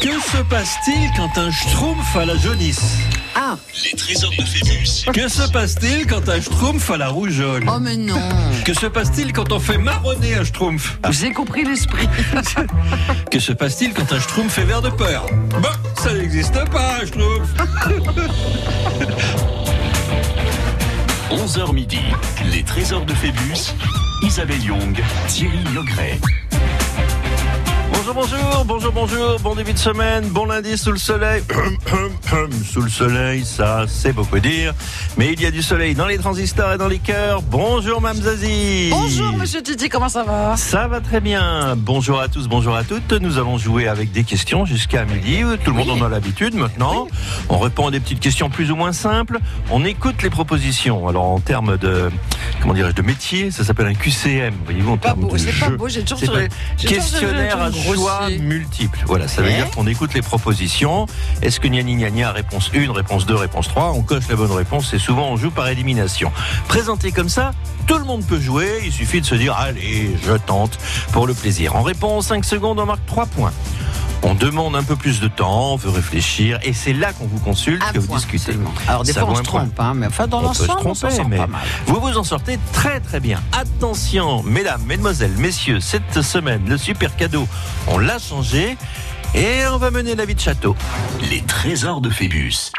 Que se passe-t-il quand un schtroumpf a la jaunisse Ah, Les trésors de Phébus. Que se passe-t-il quand un schtroumpf a la rougeole oh mais non. Que se passe-t-il quand on fait marronner un schtroumpf J'ai compris l'esprit. Que se passe-t-il quand un schtroumpf fait vert de peur Bah, ça n'existe pas, un schtroumpf 11h midi. Les trésors de Phébus. Isabelle Young, Thierry Logret. Bonjour, bonjour, bonjour, bonjour, bon début de semaine, bon lundi sous le soleil. sous le soleil, ça c'est beaucoup dire. Mais il y a du soleil dans les transistors et dans les cœurs. Bonjour Mme Zazie. Bonjour Monsieur Titi, comment ça va? Ça va très bien. Bonjour à tous, bonjour à toutes. Nous allons jouer avec des questions jusqu'à midi. Tout le monde en a l'habitude maintenant. On répond à des petites questions plus ou moins simples. On écoute les propositions. Alors en termes de comment dirais-je de métier, ça s'appelle un QCM. Voyez-vous en termes de c'est pas beau, j'ai toujours sur pas- Questionnaire à trucs choix multiples. Voilà, ça veut dire qu'on écoute les propositions. Est-ce que gna gna gna gna, réponse 1, réponse 2, réponse 3, on coche la bonne réponse et souvent on joue par élimination. Présenté comme ça, tout le monde peut jouer, il suffit de se dire allez, je tente pour le plaisir. En réponse 5 secondes, on marque 3 points. On demande un peu plus de temps, on veut réfléchir et c'est là qu'on vous consulte, Un que vous discutez. Alors des Ça fois on se trompe, hein, mais enfin dans On peut se l'ensemble on s'en tromper, mais pas mal. vous vous en sortez très très bien. Attention, mesdames, mesdemoiselles, messieurs, cette semaine, le super cadeau, on l'a changé et on va mener la vie de château. Les trésors de Phébus.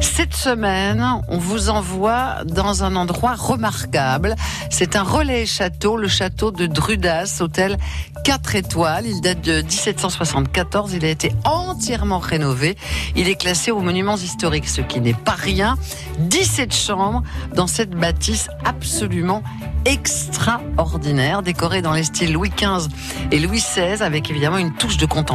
Cette semaine, on vous envoie dans un endroit remarquable. C'est un relais château, le château de Drudas, hôtel 4 étoiles. Il date de 1774. Il a été entièrement rénové. Il est classé aux monuments historiques, ce qui n'est pas rien. 17 chambres dans cette bâtisse absolument extraordinaire, décorée dans les styles Louis XV et Louis XVI, avec évidemment une touche de contemporain.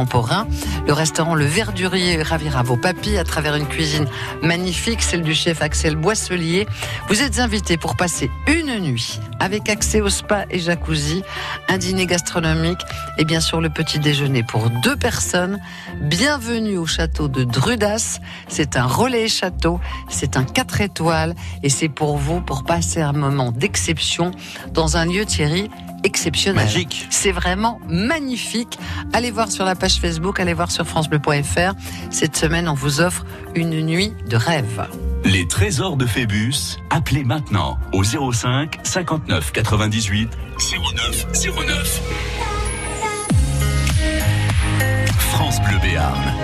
Le restaurant Le Verdurier ravira vos papilles à travers une cuisine magnifique, celle du chef Axel Boisselier. Vous êtes invité pour passer une nuit avec accès au spa et jacuzzi, un dîner gastronomique et bien sûr le petit déjeuner pour deux personnes. Bienvenue au château de Drudas. C'est un relais château, c'est un 4 étoiles et c'est pour vous pour passer un moment d'exception dans un lieu Thierry exceptionnel. Magique. C'est vraiment magnifique. Allez voir sur la page Facebook, allez voir sur francebleu.fr. Cette semaine, on vous offre une nuit de rêve. Les trésors de Phébus. Appelez maintenant au 05 59 98 09 09. France Bleu Béarn.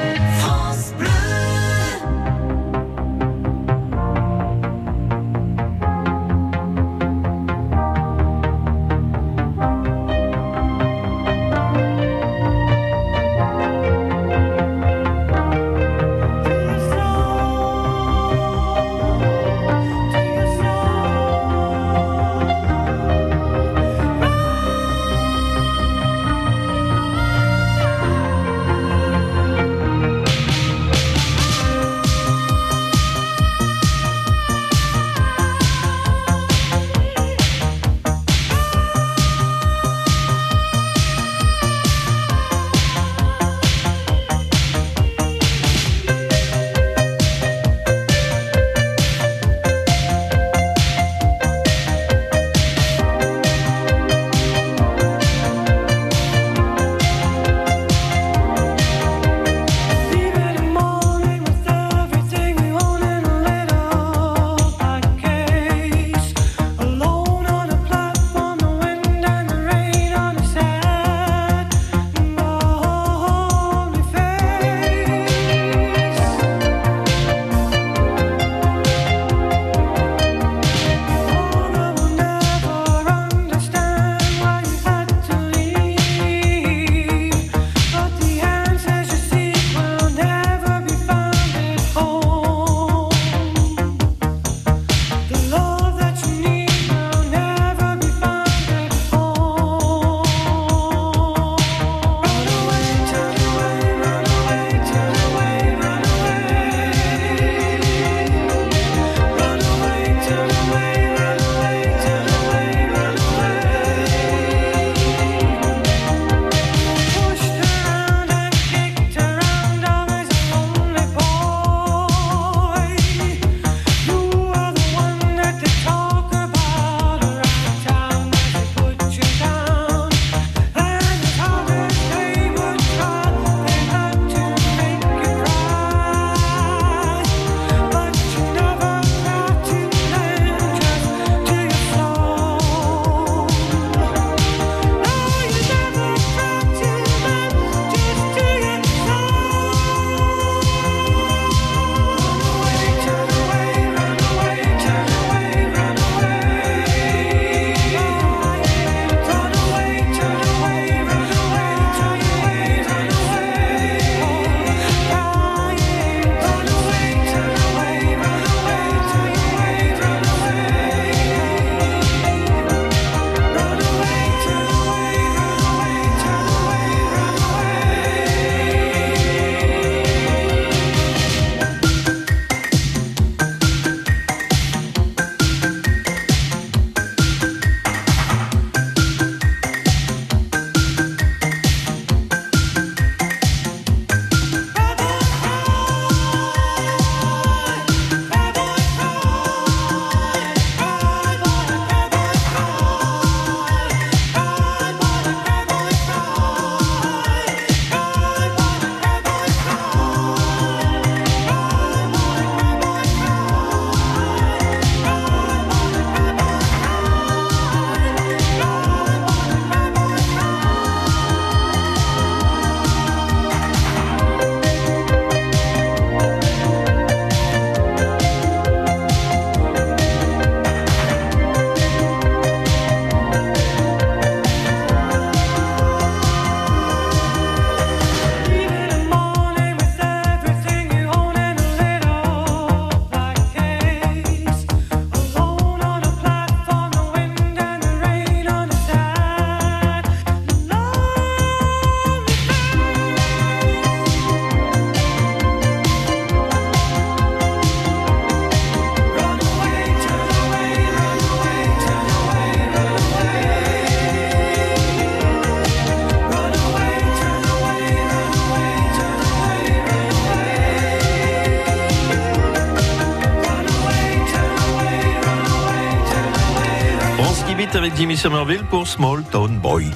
Jimmy Somerville pour Small Town Boy.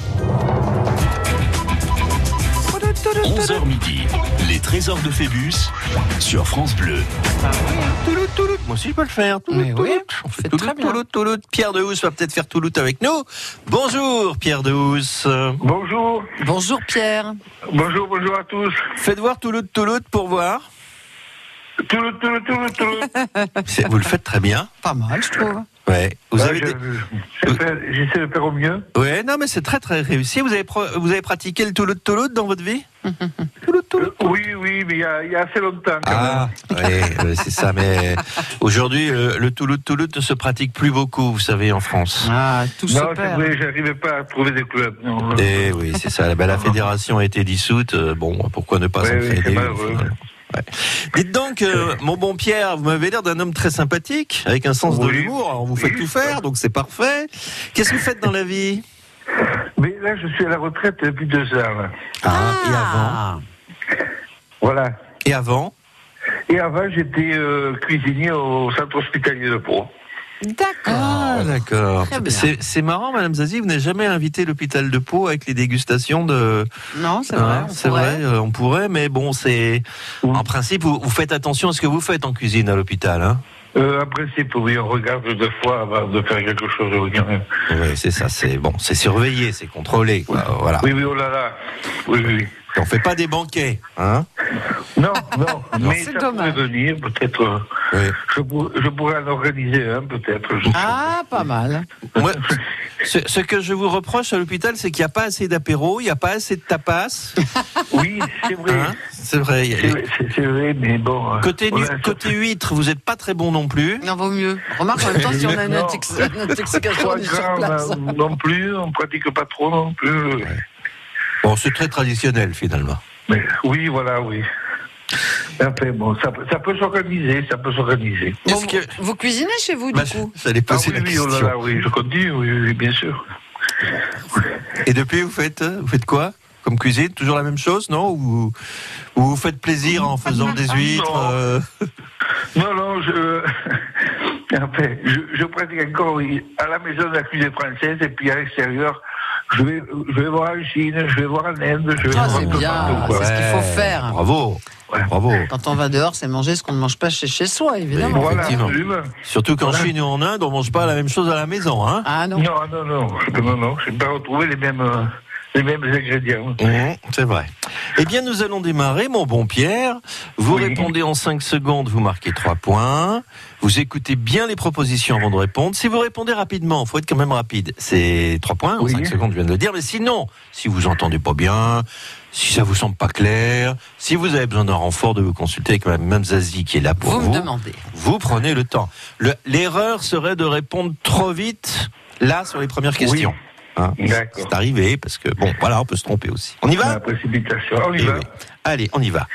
11h midi, les trésors de Phébus sur France Bleu. Moi aussi, je peux le faire. Oui. On fait faites Touloute, très bien. Touloute, Touloute. Pierre de Housse va peut-être faire Touloute avec nous. Bonjour, Pierre de Housse. Bonjour, Bonjour Pierre. bonjour, bonjour à tous. Faites voir Touloute, Touloute pour voir. Toulouse, Toulouse, Toulouse, Toulouse. C'est- Vous le faites très bien. Pas mal, je trouve. Ouais. Vous avez des- J'essaie de faire au mieux. Ouais, non, mais c'est très très réussi. Vous avez, pro- vous avez pratiqué le Touloute, Touloute dans votre vie? Touloute, Touloute. Euh, Oui, oui, mais il y a, il y a assez longtemps quand Ah, ouais, c'est ça. Mais aujourd'hui, le, le Touloute, Touloute ne se pratique plus beaucoup, vous savez, en France. Ah, tout se Non, perd. vrai, j'arrivais pas à trouver des clubs. non. Eh oui, c'est ça. Ben, la fédération a été dissoute. euh, Bon, pourquoi ne pas Oui, s'en oui, créer c'est des- malheureux. Ouais. Dites donc, euh, mon bon Pierre, vous m'avez l'air d'un homme très sympathique, avec un sens de l'humour. Alors, vous faites Oui. tout faire, donc c'est parfait. Qu'est-ce que vous faites dans la vie? Mais là, je suis à la retraite depuis deux ans. là. Ah, Et avant? Voilà. Et avant? Et avant, j'étais euh, cuisinier au centre hospitalier de Pau. D'accord. Ah, d'accord. Très bien. C'est c'est marrant, Madame Zazie, vous n'avez jamais invité l'hôpital de Pau avec les dégustations de. Non, c'est vrai. Hein, on c'est pourrait. vrai, euh, on pourrait, mais bon, c'est. Oui. En principe, vous, vous faites attention à ce que vous faites en cuisine à l'hôpital, hein Euh, en principe, oui, on regarde deux fois avant de faire quelque chose. oui. Oui, c'est ça, c'est bon, c'est surveillé, c'est contrôlé, quoi, voilà. Oui, oui, oh là là. Oui, oui. On fait pas des banquets, hein Non, non, mais C'est ça dommage. pourrait venir, peut-être. Oui. Je, pour- je pourrais en organiser un, peut-être. Ah, pas mal. Moi, ce, ce que je vous reproche à l'hôpital, c'est qu'il n'y a pas assez d'apéro, il n'y a pas assez de tapas. Oui, c'est vrai. Hein c'est vrai. C'est vrai, c'est- c'est vrai, mais bon. euh, Côté, nu- voilà, côté huître, vous n'êtes pas très bon non plus. Non, vaut mieux. Remarque, en même temps, si on a une intoxication, sur place. a- non plus, on pratique pas trop non plus. Bon, c'est très traditionnel finalement. Mais oui, voilà, oui. Enfin, bon, ça, peut- ça peut s'organiser, ça peut s'organiser. Bon, que- vous, vous cuisinez chez vous, Bah, du coup J'allais Ah poser oui, la oui, oh question. là là, oui, je continue, oui, oui, bien sûr. Et depuis, vous faites, euh, vous faites quoi comme cuisine? Toujours la même chose, non? Ou, ou vous faites plaisir en faisant des huîtres Non. euh, Non, non, je. enfin, je, je pratique encore oui, à la maison de la cuisine française et puis à l'extérieur. Je vais, je vais voir en Chine, je vais voir en Inde, je vais Ah, voir c'est bien. C'est ce qu'il faut faire. Bravo, Ouais. bravo. Quand on va dehors, c'est manger ce qu'on ne mange pas chez, chez soi, évidemment. Voilà. Surtout qu'en Voilà. Chine ou en Inde, on mange pas la même chose à la maison, hein Ah non. Non, non, non, non, non, je n'ai pas retrouvé les mêmes, euh, les mêmes ingrédients. Mmh, c'est vrai. Eh bien, nous allons démarrer, mon bon Pierre. Vous Oui. répondez en 5 secondes, vous marquez 3 points. Vous écoutez bien les propositions avant de répondre. Si vous répondez rapidement, faut être quand même rapide. C'est 3 points en Oui. 5 secondes, je viens de le dire. Mais sinon, si vous entendez pas bien, si ça vous semble pas clair, si vous avez besoin d'un renfort, de vous consulter avec Mme Zazie qui est là pour Vous vous, me demandez. vous prenez le temps. Le- L'erreur serait de répondre trop vite, là, sur les premières questions. Hein, D'accord. c'est arrivé, parce que, bon, voilà, on peut se tromper aussi. On y va? La précipitation. On y eh va. oui. Allez, on y va.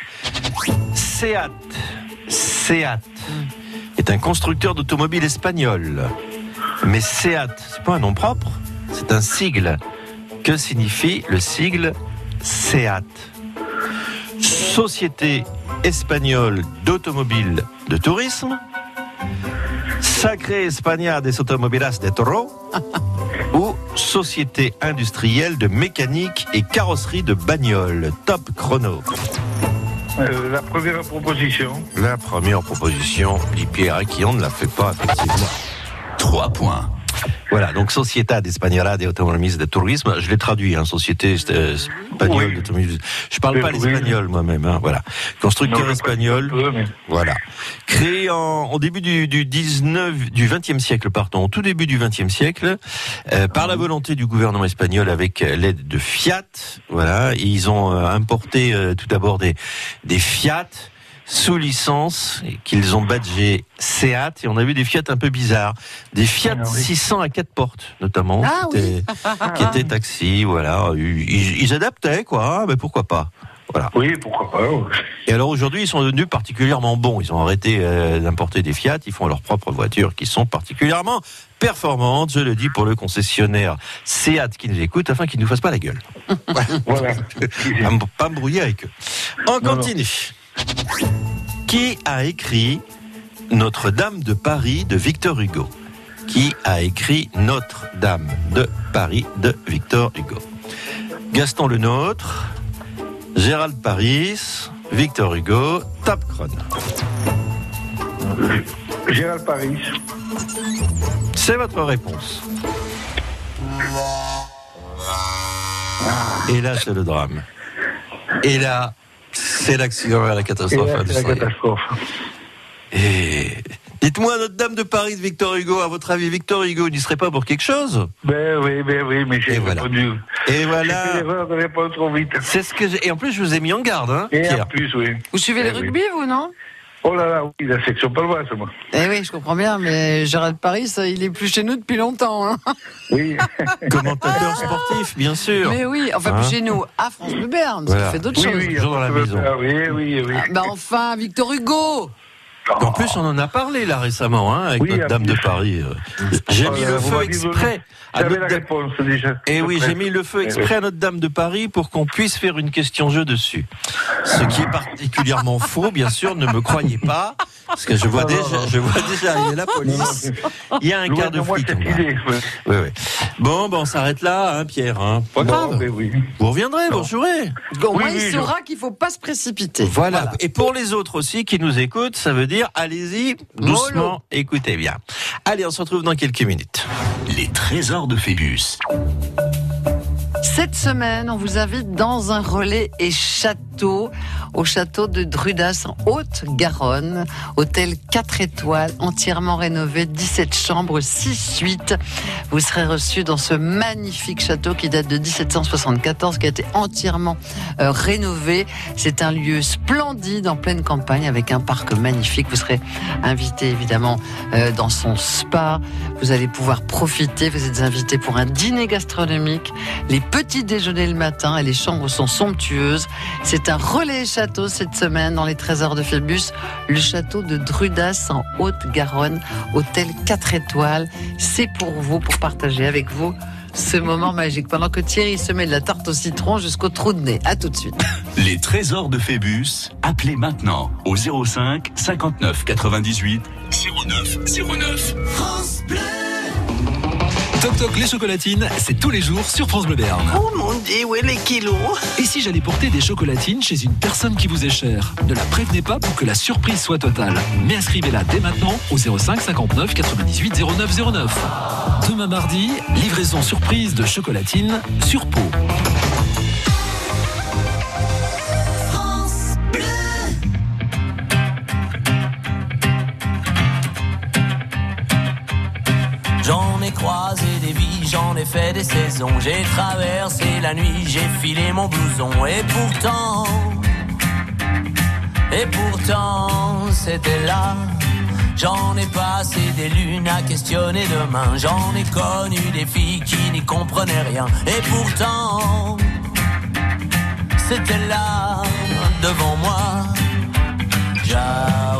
Seat, Seat est un constructeur d'automobiles espagnol. Mais Seat, c'est pas un nom propre, c'est un sigle. Que signifie le sigle Seat? Société espagnole d'automobile de tourisme, Sacré España des Automobilas de Toro, ou Société industrielle de mécanique et carrosserie de bagnoles. Top chrono. Euh, la première proposition. La première proposition, dit Pierre, et qui on ne la fait pas, effectivement. 3 points. Voilà, donc Sociedad Española de Automovilismo de Tourisme, je l'ai traduit, hein, Société euh, espagnole Oui. d'automobilisme. Je parle pas l'espagnol moi-même, hein, voilà. Constructeur Non, espagnol, peu, mais- voilà. Créé en, au début du, du 19, du 20e siècle, pardon, au tout début du 20e siècle, euh, par la volonté du gouvernement espagnol avec euh, l'aide de Fiat, voilà, ils ont euh, importé euh, tout d'abord des, des Fiat sous licence et qu'ils ont badgé Seat et on a vu des Fiat un peu bizarres, des Fiat Ah oui. 600 à quatre portes notamment, Ah qui, étaient, qui étaient taxis, voilà, ils, ils adaptaient quoi, mais pourquoi pas. Voilà. Oui, pourquoi pas. oui. Et alors aujourd'hui, ils sont devenus particulièrement bons. Ils ont arrêté euh, d'importer des Fiat. Ils font leurs propres voitures qui sont particulièrement performantes. Je le dis pour le concessionnaire Seat qui nous écoute afin qu'il ne nous fasse pas la gueule. Voilà. Pas me- pas me brouiller avec eux. On Non, continue. Qui a écrit Notre-Dame de Paris de Victor Hugo? Qui a écrit Notre-Dame de Paris de Victor Hugo? Gaston Le Nôtre, Gérald Paris, Victor Hugo, top chrono. Gérald Paris. C'est votre réponse. Et là, c'est le drame. Et là, c'est l'accident et la catastrophe là, c'est la industrielle. catastrophe. Et dites-moi, Notre-Dame de Paris de Victor Hugo, à votre avis, Victor Hugo n'y serait pas pour quelque chose? Ben oui, ben oui, mais j'ai voilà. répondu. Et J'ai fait voilà. l'erreur de répondre trop vite. C'est ce que. Et en plus, je vous ai mis en garde, hein, Et en plus, oui. Vous suivez Eh le oui. rugby, vous, non? Oh là là, oui, la section paloise, moi. Eh oui, je comprends bien, mais Gérald Paris, ça, il est plus chez nous depuis longtemps. hein. Oui. Commentateur sportif, bien sûr. Mais oui, enfin, Hein plus chez nous, à France Bleu Berne, Voilà. ça fait d'autres oui, choses. oui. toujours dans la maison. Ah oui, oui, oui. Ah, bah enfin, Victor Hugo En plus, on en a parlé là récemment, hein, avec Oui, Notre-Dame en de. Paris. euh. J'ai Oh mis le feu exprès. J'avais la réponse déjà. Et oui, j'ai mis le feu Eh exprès à Notre-Dame de Paris pour qu'on puisse faire une question jeu dessus. Ce qui est particulièrement faux, bien sûr, ne me croyez pas, parce que je vois déjà, non. je vois déjà arriver la police. Il y a un quart de flic. Bon, ben on s'arrête là, hein, Pierre. Hein. Pas Bon, grave. oui. Vous reviendrez, vous jouerez. Au moins, Oui, il saura qu'il faut pas se précipiter. Voilà. Et pour les autres aussi qui nous écoutent, ça veut dire allez-y, doucement, écoutez bien. Allez, on se retrouve dans quelques minutes. Les trésors de Phébus. Cette semaine, on vous invite dans un relais et château, au château de Drudas en Haute-Garonne. Hôtel 4 étoiles, entièrement rénové, 17 chambres, 6 suites. Vous serez reçu dans ce magnifique château qui date de 1774, qui a été entièrement euh, rénové. C'est un lieu splendide en pleine campagne avec un parc magnifique. Vous serez invité évidemment euh, dans son spa. Vous allez pouvoir profiter. Vous êtes invité pour un dîner gastronomique, les petits déjeuners le matin et les chambres sont somptueuses. C'est un relais château cette semaine dans les trésors de Phébus, le château de Drudas en Haute-Garonne, hôtel 4 étoiles. C'est pour vous, pour partager avec vous ce moment magique. Pendant que Thierry se met de la tarte au citron jusqu'au trou de nez. À tout de suite. Les trésors de Phébus. Appelez maintenant au 05 59 98 09 09. Toc Toc les chocolatines, c'est tous les jours sur France Bleu Berne. Oh mon dieu, où est les kilos? Et si j'allais porter des chocolatines chez une personne qui vous est chère? Ne la prévenez pas pour que la surprise soit totale. Mais inscrivez-la dès maintenant au 05 59 98 09 09. Demain mardi, livraison surprise de chocolatines sur peau. J'en ai fait des saisons. J'ai traversé la nuit, j'ai filé mon blouson. Et pourtant, et pourtant, c'était là. J'en ai passé des lunes à questionner demain. J'en ai connu des filles qui n'y comprenaient rien. Et pourtant, c'était là, devant moi. J'avais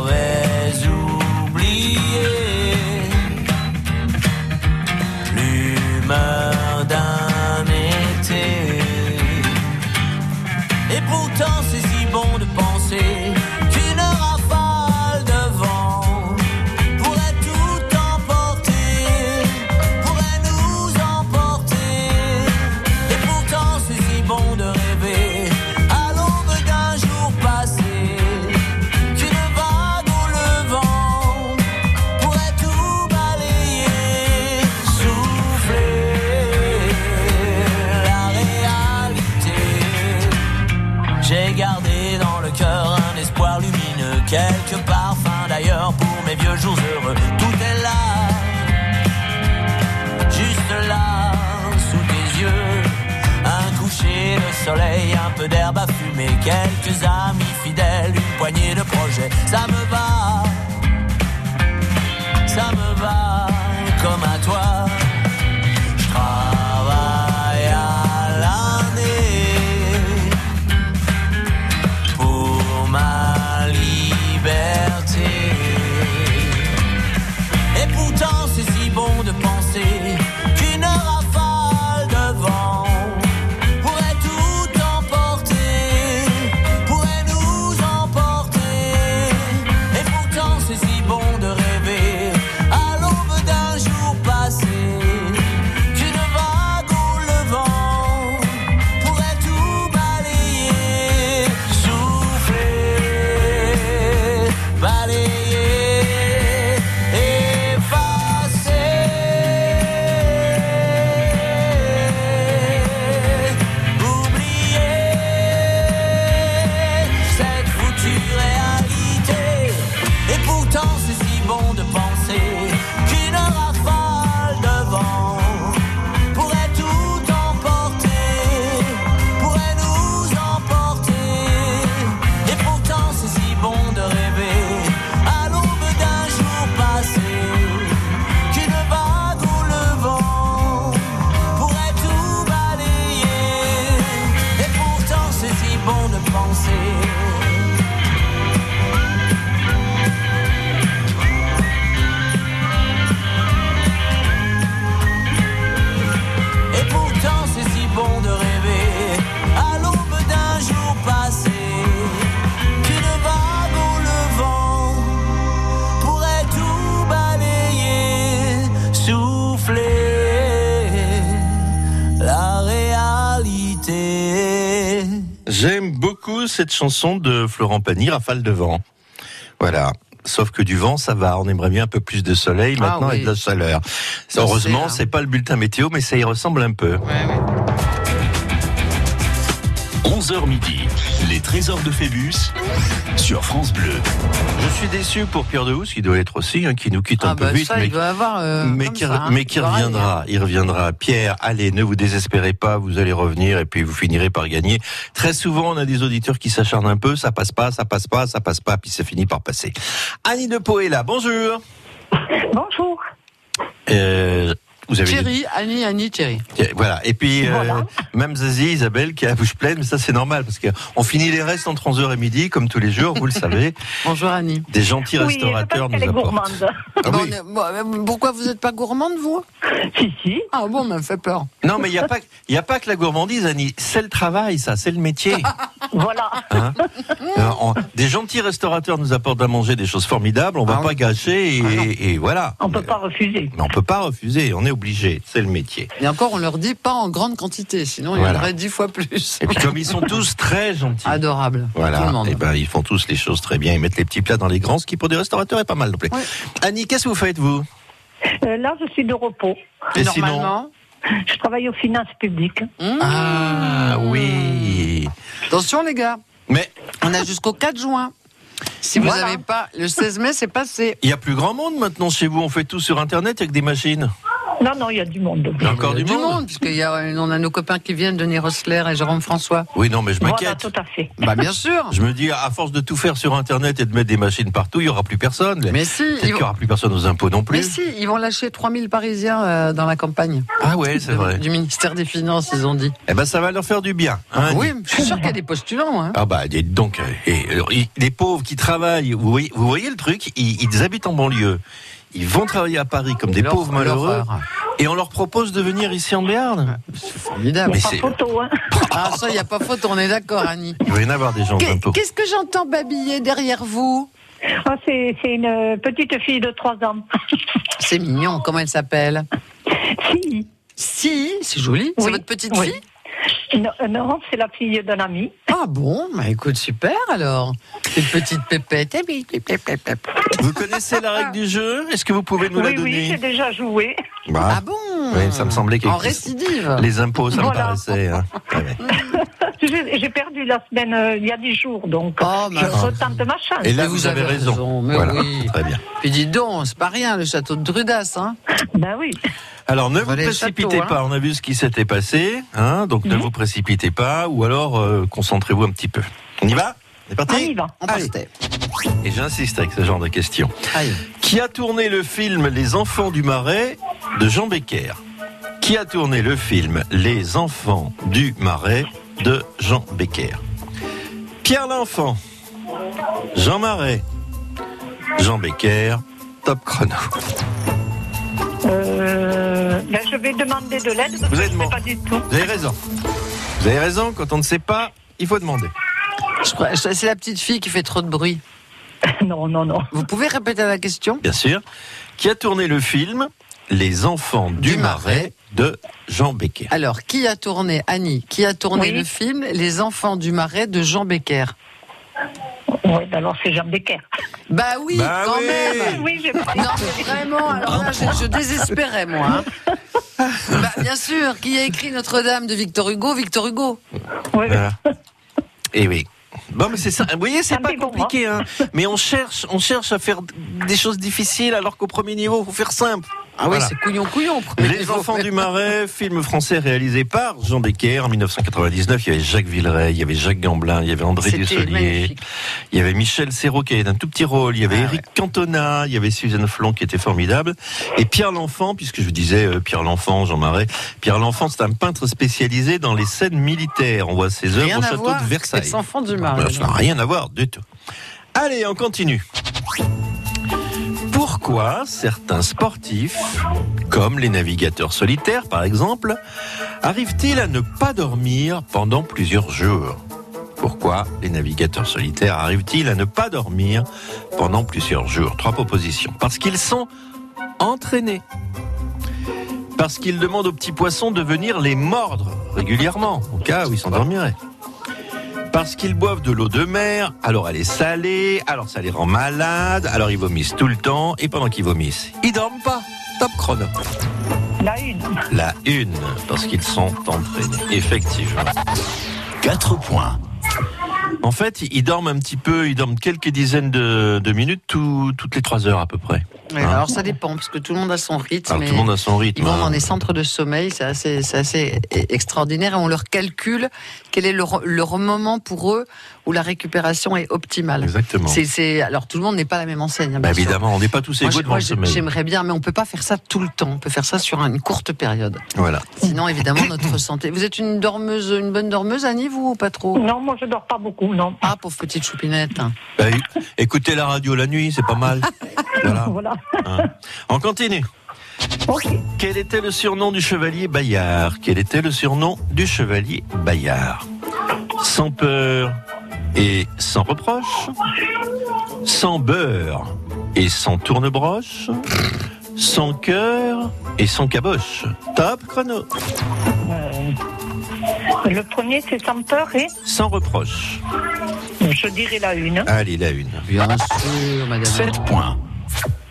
cette chanson de Florent Pagny, Rafale de vent. Voilà. Sauf que du vent, ça va. On aimerait bien un peu plus de soleil Ah maintenant oui. et de la chaleur. Ça, Heureusement, c'est, hein. c'est pas le bulletin météo, mais ça y ressemble un peu. 11h midi, les trésors de Phébus sur France Bleu. Je suis déçu pour Pierre Dehousse, qui doit être aussi, hein, qui nous quitte Ah un peu vite, ça, mais il doit avoir. euh, mais comme qui, ça, hein. mais qui Pareil. reviendra, il reviendra. Pierre, allez, ne vous désespérez pas, vous allez revenir et puis vous finirez par gagner. Très souvent, on a des auditeurs qui s'acharnent un peu, ça passe pas, ça passe pas, ça passe pas, puis ça finit par passer. Annie de là, bonjour. Bonjour. Euh, vous avez Thierry, Annie, Annie, Thierry. Voilà. Et puis, euh, même Zazie, Isabelle, qui a la bouche pleine, mais ça c'est normal, parce qu'on finit les restes entre 11h et midi, comme tous les jours, vous le savez. Bonjour Annie. Des gentils Oui, je restaurateurs pense nous apportent. gourmande. Ah oui. bon, pourquoi vous n'êtes pas gourmande, vous? Si, si. Ah bon, ça me fait peur. Non, mais il n'y a, pas- il y a pas que la gourmandise, Annie. C'est le travail, ça, c'est le métier. Voilà. Hein on- des gentils restaurateurs nous apportent à manger des choses formidables, on va Ah pas oui. gâcher et, Ah non. et voilà. On peut pas refuser. Mais on peut pas refuser, on est obligé, c'est le métier. Et encore, on leur dit pas en grande quantité, sinon il y en Voilà. aurait dix fois plus. Et puis comme ils sont tous très gentils. Adorable. Tout le Voilà, monde. et ben ils font tous les choses très bien, ils mettent les petits plats dans les grands, ce qui pour des restaurateurs est pas mal non plus. Ouais. Annie, qu'est-ce que vous faites vous? Euh, là, je suis de repos. Et sinon Normalement. Je travaille aux finances publiques. Mmh. Ah oui. Attention les gars, Mais on a jusqu'au 4 juin. Si vous Voilà. n'avez pas, le 16 mai, c'est passé. il y a plus grand monde maintenant chez vous, on fait tout sur internet avec des machines. Non, non, il y a du monde. Il y a encore Il du, monde. puisqu'il y a, on a nos copains qui viennent, Denis Rossler et Jérôme François. Oui, non, mais je Voilà, m'inquiète. tout à fait. Bah bien sûr. Je me dis, à force de tout faire sur Internet et de mettre des machines partout, il y aura plus personne. Mais si, Peut-être ils qu'il y vont, aura plus personne aux impôts non mais plus. si, ils vont lâcher 3000 Parisiens euh, dans la campagne. Ah ouais, c'est vrai. Du ministère des Finances, ils ont dit. Eh ben, ça va leur faire du bien. hein, oui, Annie. je suis sûr qu'il y a des postulants. Hein. Ah bah, dites donc, euh, et, alors, ils- les pauvres qui travaillent, vous voyez, vous voyez le truc, ils, ils habitent en banlieue. Ils vont travailler à Paris comme des pauvres malheureux et on leur propose de venir ici en Béarn. C'est Il formidable. Mais n'y a c'est- pas photo, hein. Ah ça, il n'y a pas faute, on est d'accord, Annie. Il va y en avoir des gens bientôt. Qu'est-ce que j'entends babiller derrière vous? Ah, c'est c'est une petite fille de 3 ans. C'est mignon, comment elle s'appelle? Si. Si, c'est joli. C'est votre petite oui. fille? Non, euh, non, c'est la fille d'un ami. Ah bon Bah écoute, super alors. Une petite pépette. Eh oui. Vous connaissez la règle du jeu? Est-ce que vous pouvez nous la Oui, oui, donner? j'ai déjà joué. Bah, Ah bon? Oui, ça me semblait que- En récidive. Les impôts, ça me paraissait. hein. Ouais, ouais. J'ai perdu la semaine euh, il y a 10 jours, donc Oh, je ma retente ma chance. Et là, vous, vous avez, avez raison. raison, mais voilà, oui. très bien. Puis dis donc, c'est pas rien, le château de Drudas, hein Ben oui. Alors ne vous précipitez châteaux, hein. pas, on a vu ce qui s'était passé, hein, donc ne Mhm. vous précipitez pas, ou alors euh, concentrez-vous un petit peu. On y va? On est On parti y va. On Allez. Et j'insiste avec ce genre de questions. Aïe. Qui a tourné le film Les Enfants du Marais de Jean Becker? Qui a tourné le film Les Enfants du Marais de Jean Becker? Pierre L'Enfant, Jean Marais, Jean Becker, top chrono. Euh, ben, je vais demander de l'aide parce Vous que avez je ne sais demandé. pas du tout. Vous avez raison. Vous avez raison, quand on ne sait pas, il faut demander. Je crois- C'est la petite fille qui fait trop de bruit. Non, non, non. Vous pouvez répéter la question? Bien sûr. Qui a tourné le film Les Enfants du, Du Marais Marais. de Jean Becker? Alors, qui a tourné, Annie, qui a tourné Oui. le film Les enfants du marais de Jean Becker? Oui, ben alors c'est Jean Becker. Bah oui, Bah quand oui. même Oui, j'ai Non, mais vraiment, alors là, je, je désespérais, moi. hein. Bah, bien sûr, qui a écrit Notre-Dame de Victor Hugo Victor Hugo. Oui, Voilà. Et oui. Bon, mais c'est ça. Vous voyez, c'est pas compliqué, hein. Mais on cherche, on cherche à faire des choses difficiles, alors qu'au premier niveau, faut faire simple. Ah oui, c'est couillon couillon. Les enfants du Marais, film français réalisé par Jean Becker en 1999. Il y avait Jacques Villeray, il y avait Jacques Gamblin, il y avait André Dussolier, il y avait Michel Serrault qui avait un tout petit rôle, il y avait Ah Eric Cantona, il y avait Suzanne Flon qui était formidable, et Pierre L'Enfant, puisque je vous disais euh, Pierre L'Enfant, Jean Marais. Pierre L'Enfant, c'est un peintre spécialisé dans les scènes militaires. On voit ses œuvres au château voir de Versailles. Les enfants du marais. ça n'a rien à voir du tout. Allez, on continue. Pourquoi certains sportifs, comme les navigateurs solitaires par exemple, arrivent-ils à ne pas dormir pendant plusieurs jours? Pourquoi les navigateurs solitaires arrivent-ils à ne pas dormir pendant plusieurs jours? Trois propositions. Parce qu'ils sont entraînés. Parce qu'ils demandent aux petits poissons de venir les mordre régulièrement, au cas où ils s'endormiraient Parce qu'ils boivent de l'eau de mer, alors elle est salée, alors ça les rend malades, alors ils vomissent tout le temps, et pendant qu'ils vomissent, ils dorment pas. Top chrono. La une. La une, parce qu'ils sont entraînés. Effectivement. 4 points. En fait, ils dorment un petit peu, ils dorment quelques dizaines de, de minutes tout- toutes les trois heures à peu près. Ouais, Hein alors ça dépend, parce que tout le monde a son rythme. Alors et tout le monde a son rythme. Ils vont hein. dans des centres de sommeil, c'est assez, extraordinaire, et on leur calcule quel est leur, leur moment pour eux où la récupération est optimale. Exactement. C'est, alors tout le monde n'est pas à la même enseigne. hein, Bah, évidemment, on n'est pas tous égaux devant moi, le sommeil. j'aimerais bien, mais on peut pas faire ça tout le temps. On peut faire ça sur une courte période. Voilà. Sinon, évidemment, notre santé. Vous êtes une dormeuse, une bonne dormeuse, Annie, vous ou pas trop? Non, moi je dors pas beaucoup, non. Ah, pauvre petite choupinette. Bah, é- écoutez la radio la nuit, c'est pas mal. Voilà. Voilà. hein. On continue. Quel était le surnom du chevalier Bayard? Quel était le surnom du chevalier Bayard? Sans peur et sans reproche Sans beurre et sans tournebroche Sans cœur et sans caboche Top chrono Euh, le premier, c'est sans peur et Sans reproche je dirais la une. Allez, la une. Bien sûr, madame. 7 points.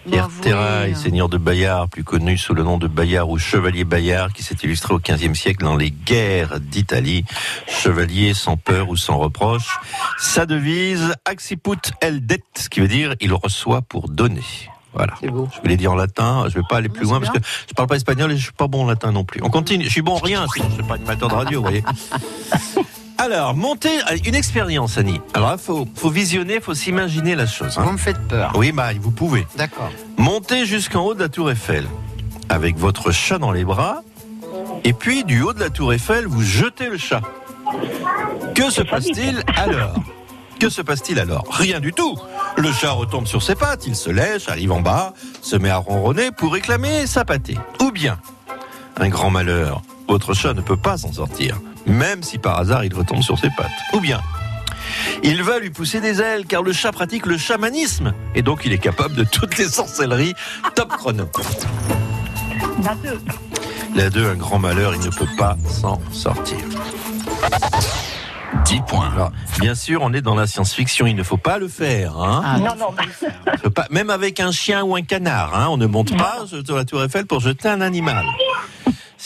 Pierre Terrail, seigneur de Bayard, plus connu sous le nom de Bayard ou Chevalier Bayard, qui s'est illustré au XVe siècle dans les guerres d'Italie. Chevalier sans peur ou sans reproche. Sa devise, Axiput el det, ce qui veut dire il reçoit pour donner. Voilà. Beau. Je vais les dire en latin, je vais pas aller plus loin parce que je parle pas espagnol et je suis pas bon en latin non plus. On continue, je suis bon en rien, sinon je suis pas animateur de radio, vous voyez. Alors, monter, une expérience, Annie. Alors là, faut, faut visionner, faut s'imaginer la chose. hein. Vous me faites peur. Oui, bah, vous pouvez. D'accord. Montez jusqu'en haut de la tour Eiffel avec votre chat dans les bras et puis du haut de la tour Eiffel, vous jetez le chat. Que se passe-t-il alors? Que se passe-t-il alors Rien du tout. Le chat retombe sur ses pattes, il se lèche, arrive en bas, se met à ronronner pour réclamer sa pâtée. Ou bien, un grand malheur, votre chat ne peut pas s'en sortir, même si par hasard il retombe sur ses pattes. Ou bien, il va lui pousser des ailes car le chat pratique le chamanisme et donc il est capable de toutes les sorcelleries. Top chrono. La deux. La 2, un grand malheur, il ne peut pas s'en sortir. 10 points. Alors, bien sûr, on est dans la science-fiction, il ne faut pas le faire. Hein. Ah, Non, non. Pas- même avec un chien ou un canard, hein, on ne monte pas sur la tour Eiffel pour jeter un animal.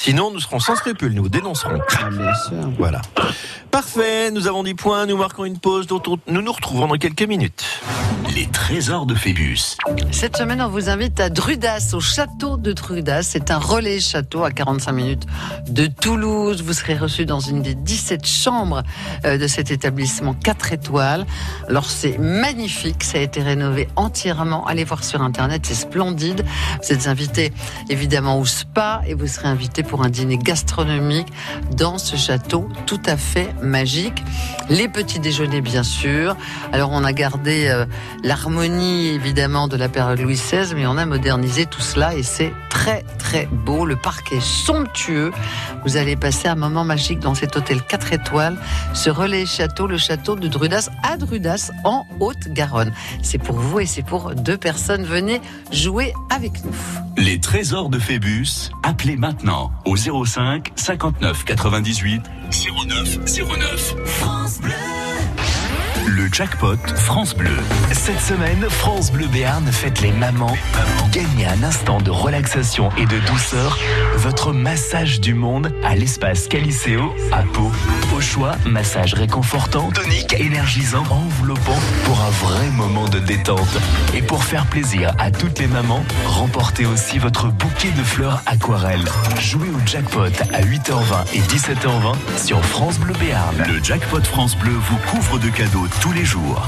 Sinon, nous serons sans scrupules, nous dénoncerons. Ah, bien sûr. Voilà. Parfait, nous avons 10 points, nous marquons une pause, dont on- nous nous retrouvons dans quelques minutes. Les trésors de Phébus. Cette semaine, on vous invite à Drudas, au château de Drudas. C'est un relais château à 45 minutes de Toulouse. Vous serez reçu dans une des 17 chambres euh, de cet établissement 4 étoiles. Alors, c'est magnifique. Ça a été rénové entièrement. Allez voir sur Internet, c'est splendide. Vous êtes invité évidemment au spa et vous serez invité pour un dîner gastronomique dans ce château tout à fait magique. Les petits déjeuners, bien sûr. Alors, on a gardé euh, l'harmonie évidemment de la période Louis XVI, mais on a modernisé tout cela et c'est très très beau. Le parc est somptueux. Vous allez passer un moment magique dans cet hôtel 4 étoiles, ce relais château, le château de Drudas à Drudas en Haute-Garonne. C'est pour vous et c'est pour deux personnes. Venez jouer avec nous. Les trésors de Phébus. Appelez maintenant au 05 59 98 09 09. France Bleu. Le jackpot France Bleu. Cette semaine, France Bleu Béarn fête les mamans. Gagnez un instant de relaxation et de douceur. Votre massage du monde à l'espace Caliceo à Pau. Au choix, massage réconfortant, tonique, énergisant, enveloppant pour un vrai moment de détente. Et pour faire plaisir à toutes les mamans, remportez aussi votre bouquet de fleurs aquarelles. Jouez au jackpot à 8h20 et 17h20 sur France Bleu Béarn. Le jackpot France Bleu vous couvre de cadeaux tous les jours.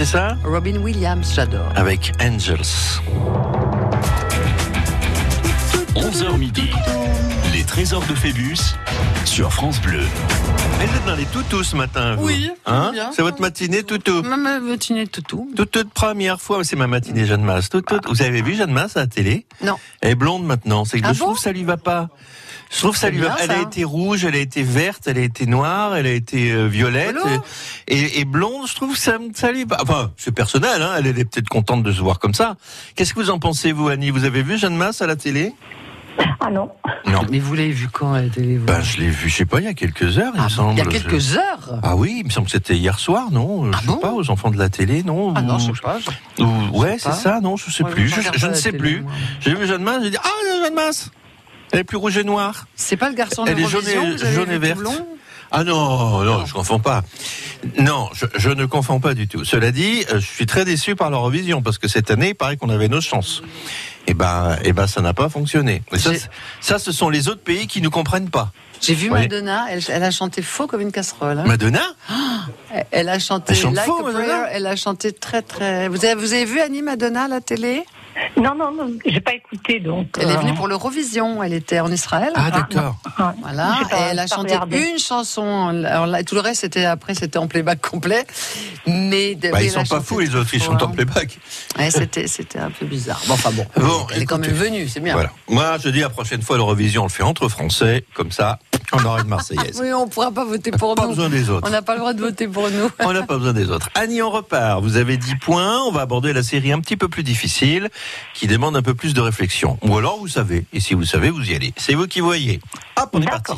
C'est ça Robin Williams, j'adore. Avec Angels. 11h midi. Les trésors de Phébus sur France Bleu. Mais vous êtes dans les toutous ce matin, vous Oui, Hein bien. C'est votre matinée toutou. Ma matinée toutou. Toute, toute première fois, c'est ma matinée Jeanne Masse. Toute- Vous avez vu Jeanne Masse à la télé Non. Elle est blonde maintenant. C'est que Ah je trouve bon que ça lui va pas. Je trouve ça lui va. bien, Elle a été rouge, elle a été verte, elle a été noire, elle a été euh, violette Rigolo. et, et blonde. Je trouve ça, ça lui va. Enfin, c'est personnel. Hein, elle, est peut-être contente de se voir comme ça. Qu'est-ce que vous en pensez, vous, Annie? Vous avez vu Jeanne Masse à la télé? Ah non. Non. Mais vous l'avez vu quand à la télé vous? Ben, je l'ai vu, je sais pas, il y a quelques heures, il Ah me semble. Il y a Je- quelques heures? Ah oui, il me semble que c'était hier soir, non? Ah Je sais bon? pas, aux enfants de la télé, non? Ah non, je sais pas. je- ou- ouais, sais c'est ça, non, je sais Moi, plus. je ne sais télé, plus. J'ai vu Jeanne Masse, j'ai dit ah il y a Jeanne Masse. Elle est plus rouge et noire. C'est pas le garçon de Elle est jaune et- jaune et verte. Ah non, non, je confonds pas. Non, je, je ne confonds pas du tout. Cela dit, euh, je suis très déçu par l'Eurovision parce que cette année, il paraît qu'on avait nos chances. Et ben, et ben, ça n'a pas fonctionné. Ça, ce sont les autres pays qui nous comprennent pas. J'ai vu Oui. Madonna, elle, elle a chanté faux comme une casserole. hein. Madonna? Elle- Elle a chanté Elle chante Like faux, a Prayer, elle a chanté très très... Vous avez, vous avez vu Annie Madonna à la télé? Non, non, non, j'ai pas écouté donc. Elle est euh, venue pour l'Eurovision, elle était en Israël. Ah d'accord. Voilà, et elle a chanté regardé. une chanson. Alors là, tout le reste, c'était après, c'était en playback complet. Mais Bah, ils sont pas fous les autres, ils chantent en playback. Ouais, c'était, c'était un peu bizarre. Bon, enfin bon. Bon, elle est quand même venue, c'est bien. Voilà. Moi, je dis la prochaine fois l'Eurovision, on le fait entre Français, comme ça, On aura une Marseillaise. Oui, on pourra pas voter pour Pas nous. besoin des autres. On n'a pas le droit de voter pour nous. On n'a pas besoin des autres. Annie, on repart. Vous avez 10 points. On va aborder la série un petit peu plus difficile, qui demande un peu plus de réflexion. Ou alors, vous savez. Et si vous savez, vous y allez. C'est vous qui voyez. Hop, on est parti.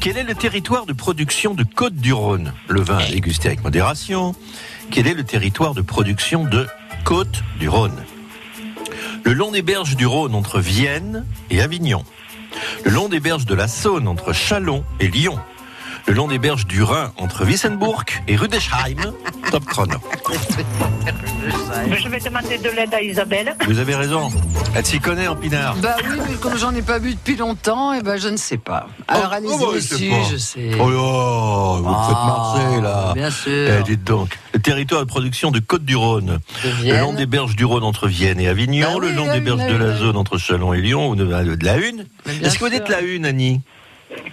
Quel est le territoire de production de Côte-du-Rhône Le vin à déguster avec modération. Quel est le territoire de production de Côte-du-Rhône Le long des berges du Rhône entre Vienne et Avignon. Le long des berges de la Saône entre Chalon et Lyon. Le long des berges du Rhin entre Wissembourg et Rudesheim. Top chrono. Je vais demander de l'aide à Isabelle. Vous avez raison. Elle s'y connaît en pinard. Bah oui, mais comme j'en ai pas bu depuis longtemps, et ben je ne sais pas. Alors Oh, allez-y, oh, bah, je sais si, pas. je sais. Oh là, vous me faites Ah, marcher là. Bien sûr. Eh, dites donc, le territoire de production de Côte-du-Rhône. Le long des berges du Rhône entre Vienne et Avignon, Bah le long des berges de la zone entre Chalon et Lyon, ou de, de la une. Est-ce que vous dites la une, Annie?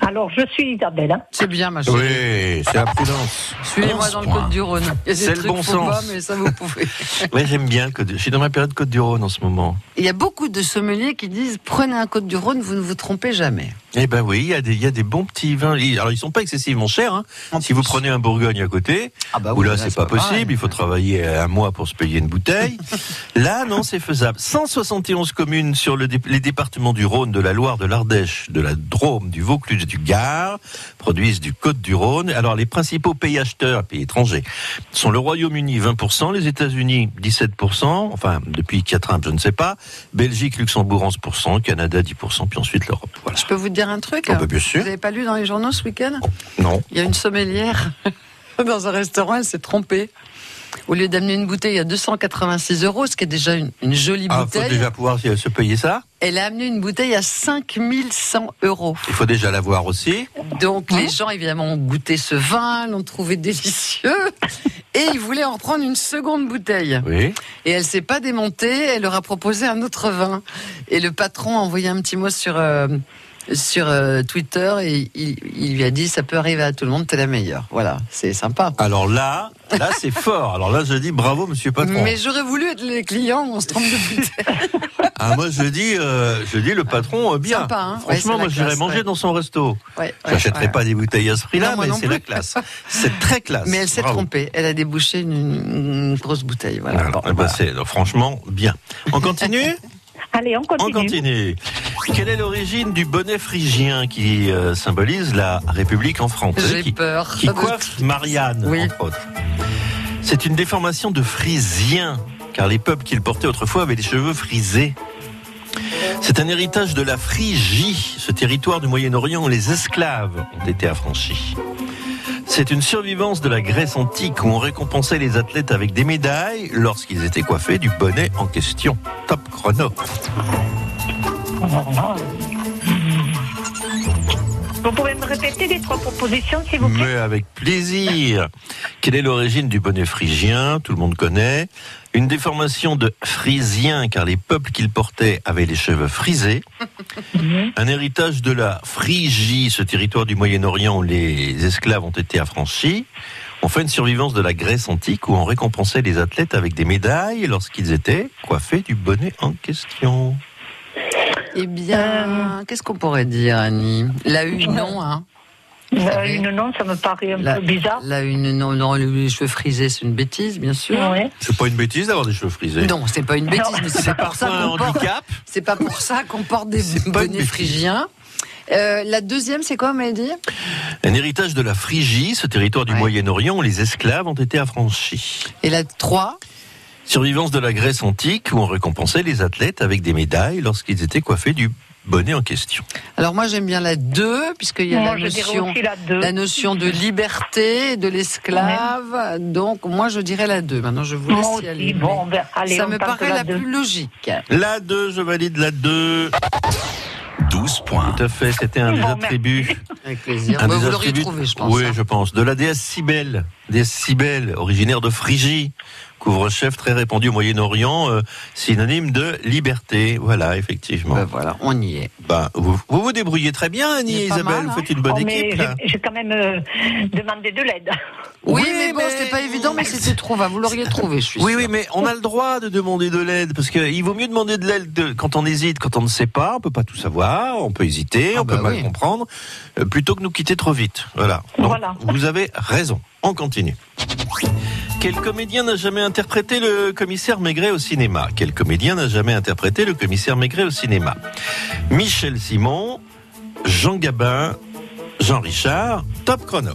Alors, je suis Isabelle. hein. C'est bien, ma chérie. Oui, c'est la prudence. Suivez-moi 11 dans le points. Côte du Rhône. Il y a des C'est le trucs bon faut sens. pas, mais ça vous pouvez. Oui, j'aime bien le Côte. Je suis dans ma période Côte du Rhône en ce moment. Il y a beaucoup de sommeliers qui disent prenez un Côte du Rhône, vous ne vous trompez jamais. Eh ben oui, il y a des, il y a des bons petits vins. Alors ils sont pas excessivement chers. Hein. Si vous prenez un Bourgogne à côté, Ah bah où là là, c'est pas pareil. possible, il faut travailler un mois pour se payer une bouteille. là non, c'est faisable. 171 communes sur le dé- les départements du Rhône, de la Loire, de l'Ardèche, de la Drôme, du Vaucluse du Gard produisent du Côte du Rhône. Alors les principaux pays acheteurs, pays étrangers, sont le Royaume-Uni 20%, les États-Unis 17%, enfin depuis 4 ans je ne sais pas, Belgique, Luxembourg 11%, Canada 10%, puis ensuite l'Europe. Voilà. Je peux vous dire un truc Ah bah, bien sûr. Vous n'avez pas lu dans les journaux ce week-end? Non. Il y a une sommelière dans un restaurant, elle s'est trompée. Au lieu d'amener une bouteille à 286 euros, ce qui est déjà une, une jolie Ah, faut bouteille, déjà pouvoir se payer ça? elle a amené une bouteille à 5100 euros. Il faut déjà l'avoir aussi. Donc les gens évidemment ont goûté ce vin, l'ont trouvé délicieux et ils voulaient en prendre une seconde bouteille. Oui. Et elle s'est pas démontée, elle leur a proposé un autre vin. Et le patron a envoyé un petit mot sur euh, sur euh, Twitter et il, il lui a dit ça peut arriver à tout le monde, t'es la meilleure. Voilà, c'est sympa. Alors là, là c'est fort. Alors là, je dis bravo, monsieur patron. Mais j'aurais voulu être les clients, on se trompe de bouteille. Ah, moi, je dis, euh, je dis le patron euh, bien. Sympa, hein Franchement, moi, j'irais manger ouais. dans son resto. Ouais, ouais, J'achèterai ouais. pas des bouteilles à ce prix-là, mais c'est la classe. C'est très classe. Mais elle s'est trompée, elle a débouché une, une grosse bouteille. Voilà. Bon, voilà. c'est- franchement bien. On continue Allez, on On continue. continue. Quelle est l'origine du bonnet phrygien qui euh, symbolise la République en France J'ai qui, peur. qui coiffe Marianne, Oui. entre autres. C'est une déformation de frisien, car les peuples qui le portaient autrefois avaient les cheveux frisés. C'est un héritage de la Phrygie, ce territoire du Moyen-Orient où les esclaves ont été affranchis. C'est une survivance de la Grèce antique où on récompensait les athlètes avec des médailles lorsqu'ils étaient coiffés du bonnet en question. Top chrono. Vous pouvez me répéter les trois propositions, s'il vous plaît Mais avec plaisir. Quelle est l'origine du bonnet phrygien Tout le monde connaît. Une déformation de frisien, car les peuples qu'il portait avaient les cheveux frisés. Un héritage de la Phrygie, ce territoire du Moyen-Orient où les esclaves ont été affranchis. Enfin, une survivance de la Grèce antique où on récompensait les athlètes avec des médailles lorsqu'ils étaient coiffés du bonnet en question. Eh bien, qu'est-ce qu'on pourrait dire, Annie? La une, non, hein Euh, savez. Une non, ça me paraît un La, peu bizarre. la une, non, non, les cheveux frisés, c'est une bêtise, bien sûr. Ouais. C'est pas une bêtise d'avoir des cheveux frisés. Non, c'est pas une bêtise, Non. mais c'est C'est pas pour ça qu'on porte. handicap. C'est pas pour ça qu'on porte des bonnets phrygiens. Euh, la deuxième, c'est quoi, dit Un héritage de la Phrygie, ce territoire du Ouais. Moyen-Orient où les esclaves ont été affranchis. Et la 3 Survivance de la Grèce antique où on récompensait les athlètes avec des médailles lorsqu'ils étaient coiffés du bonnet en question. Alors moi, j'aime bien la 2, puisqu'il y a Moi, la notion, la notion de liberté, de l'esclave. Donc, moi, je dirais la 2. Maintenant, je vous laisse Moi y aussi. aller. Bon, ben, allez, Ça me paraît la deux. plus logique. La 2, je valide la 2. 12 points. Tout à fait, c'était un des attributs. Avec plaisir. un Bah, des vous l'auriez attributs- trouvé, je pense. Oui, hein. je pense. De la déesse Cybèle. Déesse Cybèle, originaire de Phrygie, couvre-chef très répandu au Moyen-Orient, euh, synonyme de liberté. Voilà, effectivement. Ben voilà, on y est. Bah, vous, vous vous débrouillez très bien, Annie et Isabelle. mal, vous hein. faites une bonne Oh, mais équipe. j'ai quand même euh, demandé de l'aide. Oui, Oui, mais bon, mais- c'était pas évident, mais c'était trop. va, Vous l'auriez trouvé, je suis Oui, sûre. oui, mais on a le droit de demander de l'aide parce qu'il vaut mieux demander de l'aide de- quand on hésite, quand on ne sait pas, on peut pas tout savoir, on peut hésiter, Ah on peut bah mal oui. comprendre, euh, plutôt que nous quitter trop vite. Voilà. Donc, Voilà. Vous avez raison. On continue. Quel comédien n'a jamais interprété le commissaire Maigret au cinéma? Quel comédien n'a jamais interprété le commissaire Maigret au cinéma? Michel Simon, Jean Gabin, Jean Richard, top chrono.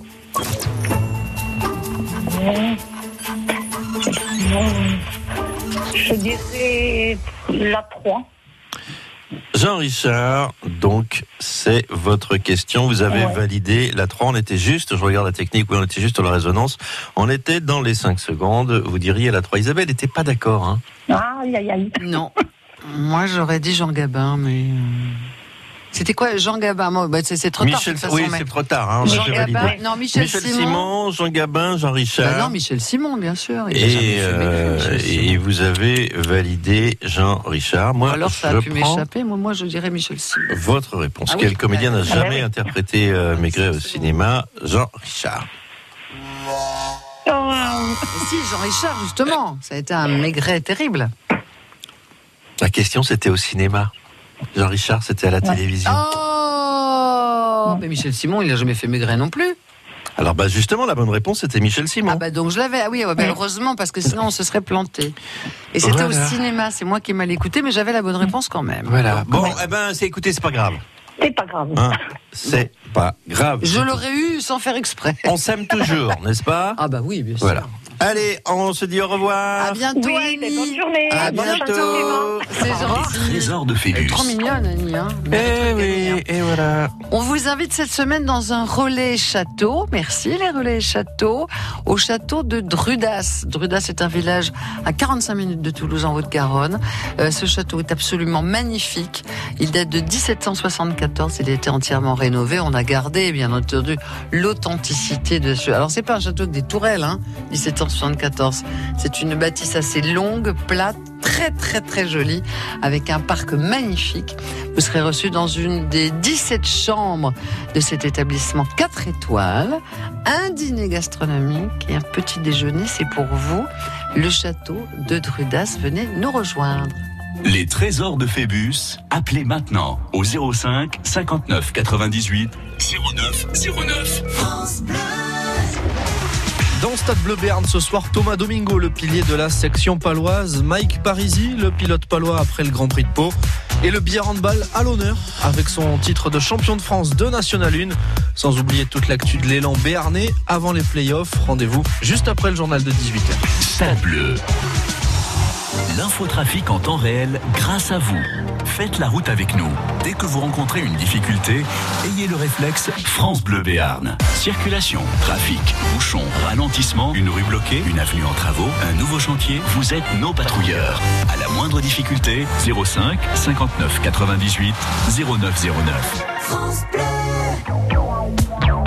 Je dirais la 3. Jean Richard, donc c'est votre question. Vous avez Ouais. validé la 3, on était juste, je regarde la technique, oui, on était juste sur la résonance. On était dans les 5 secondes, vous diriez la 3. Isabelle n'était pas d'accord. Hein Aïe, aïe, aïe. Non. Moi, j'aurais dit Jean Gabin, mais. C'était quoi, Jean Gabin? Bah, c'est trop tard. de Michel, toute façon, oui, mais- c'est trop tard, hein, Jean. Gabin, non, Michel, Michel Simon. Simon, Jean Gabin, Jean Richard. Bah non, Michel Simon, bien sûr. Il et, euh, et vous avez validé Jean Richard. Moi, Alors, ça je a pu m'échapper. Moi, moi, je dirais Michel Simon. votre réponse. Ah oui. Quel comédien n'a Ah jamais interprété euh, Maigret au cinéma Jean Richard. Oh, si, Jean Richard, justement. Ça a été un Maigret terrible. La question, c'était au cinéma. Jean Richard, c'était à la télévision. Oh Mais Michel Simon, il n'a jamais fait Maigret non plus. Alors bah justement la bonne réponse c'était Michel Simon. Ah bah donc je l'avais. Ah oui, ouais, bah, heureusement parce que sinon on se serait planté. Et c'était Voilà. au cinéma. C'est moi qui ai mal écouté, mais j'avais la bonne réponse quand même. Voilà. Bon, eh ben c'est écoutez, c'est pas grave. c'est pas grave. Hein c'est pas grave. Je l'aurais eu sans faire exprès. On s'aime toujours, n'est-ce pas? Ah bah oui, bien sûr. Voilà. Allez, on se dit au revoir. À bientôt, Oui, bonne journée. À bientôt. journée. C'est gentil. Trésor de Elle est Phébus. trop mignonne, Annie. Hein. Eh oui, et voilà. On vous invite cette semaine dans un relais château. Merci les relais châteaux. Au château de Drudas. Drudas est un village à 45 minutes de Toulouse en Haute-Garonne. Euh, ce château est absolument magnifique. Il date de 1774. Il a été entièrement rénové. On a gardé, bien entendu, l'authenticité de ce. Alors c'est pas un château avec des tourelles, hein. 1774. C'est une bâtisse assez longue, plate, très très très jolie, avec un parc magnifique. Vous serez reçu dans une des 17 chambres de cet établissement 4 étoiles, un dîner gastronomique et un petit déjeuner, c'est pour vous. Le château de Drudas, venez nous rejoindre. Les trésors de Phébus, appelez maintenant au 05 59 98 09 09. Dans Stade Bleu Béarn ce soir, Thomas Domingo, le pilier de la section paloise, Mike Parisi, le pilote palois après le Grand Prix de Pau, et le billard handball à l'honneur avec son titre de champion de France de National 1. Sans oublier toute l'actu de l'élan béarnais avant les playoffs. Rendez-vous juste après le journal de 18h. Stade Bleu. L'infotrafic en temps réel grâce à vous. Faites la route avec nous. Dès que vous rencontrez une difficulté, ayez le réflexe France Bleu Béarn. Circulation, trafic, bouchon, ralentissement, une rue bloquée, une avenue en travaux, un nouveau chantier, vous êtes nos patrouilleurs. À la moindre difficulté, 05 59 98 0909. El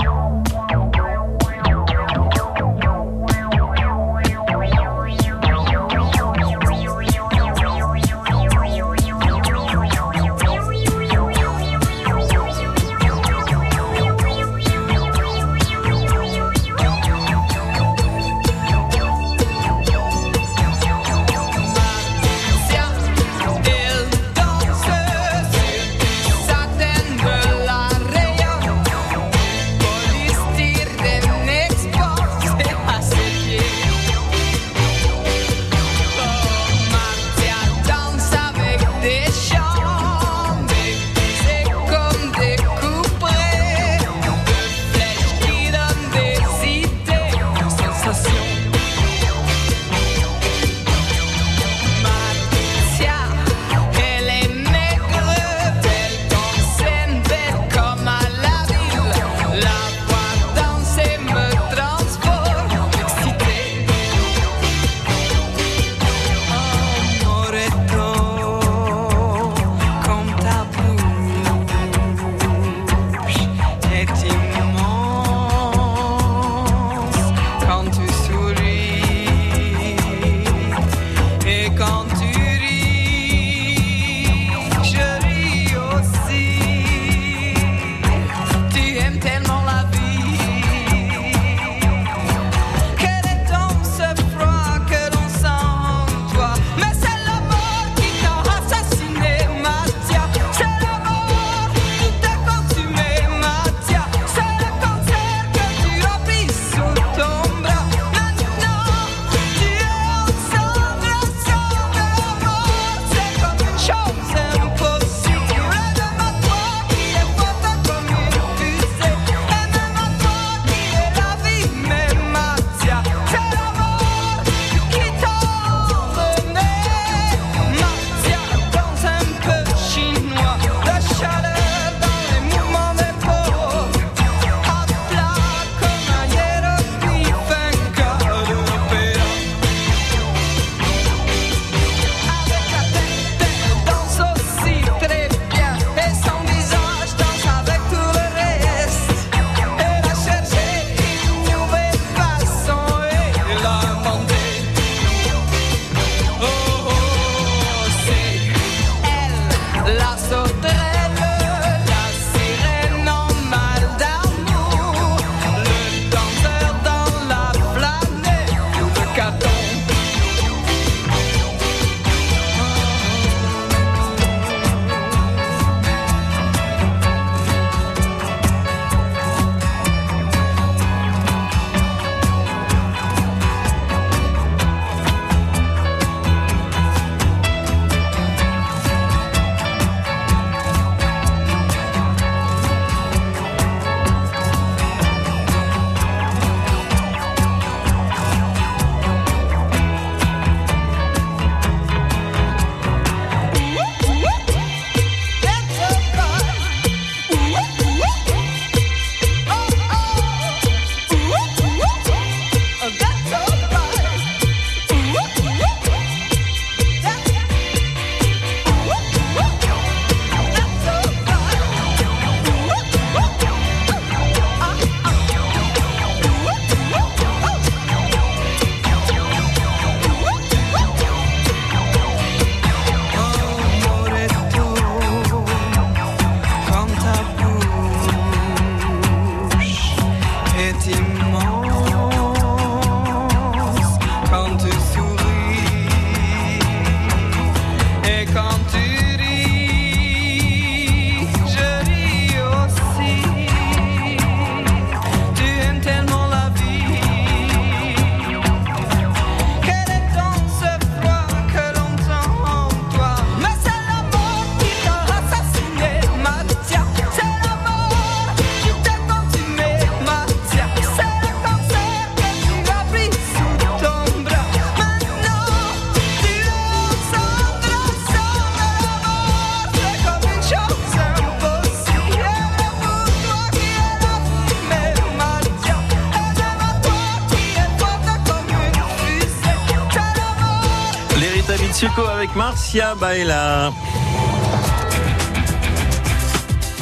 Mitsuko avec Marcia Baila.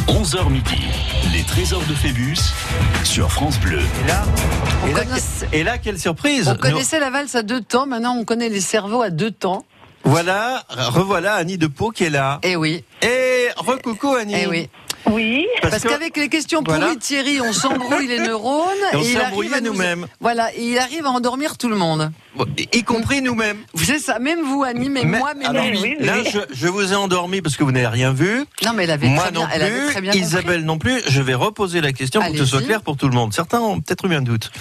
11h midi, les trésors de Phébus sur France Bleu. Et là, et là, connaissait- et là, quelle surprise On Nous- connaissait la valse à deux temps, maintenant on connaît les cerveaux à deux temps. Voilà, revoilà Annie de Pau qui est là. Eh oui, Et recoucou Annie. eh oui. Oui. Parce, qu'avec les questions Voilà. pourries de Thierry, on s'embrouille les neurones. Et on il s'est arrive embrouillé à nous- nous-mêmes. Voilà, et il arrive à endormir tout le monde. Bon, y compris nous-mêmes. C'est ça, même vous, Annie, mais, Mais- moi, mais alors, lui. oui, oui. Là, je, je vous ai endormi parce que vous n'avez rien vu. Non, mais elle avait Moi très bien, non elle avait très plus, compris. Isabelle non plus. Je vais reposer la question pour que ce soit clair pour tout le monde. Certains ont peut-être eu un doute.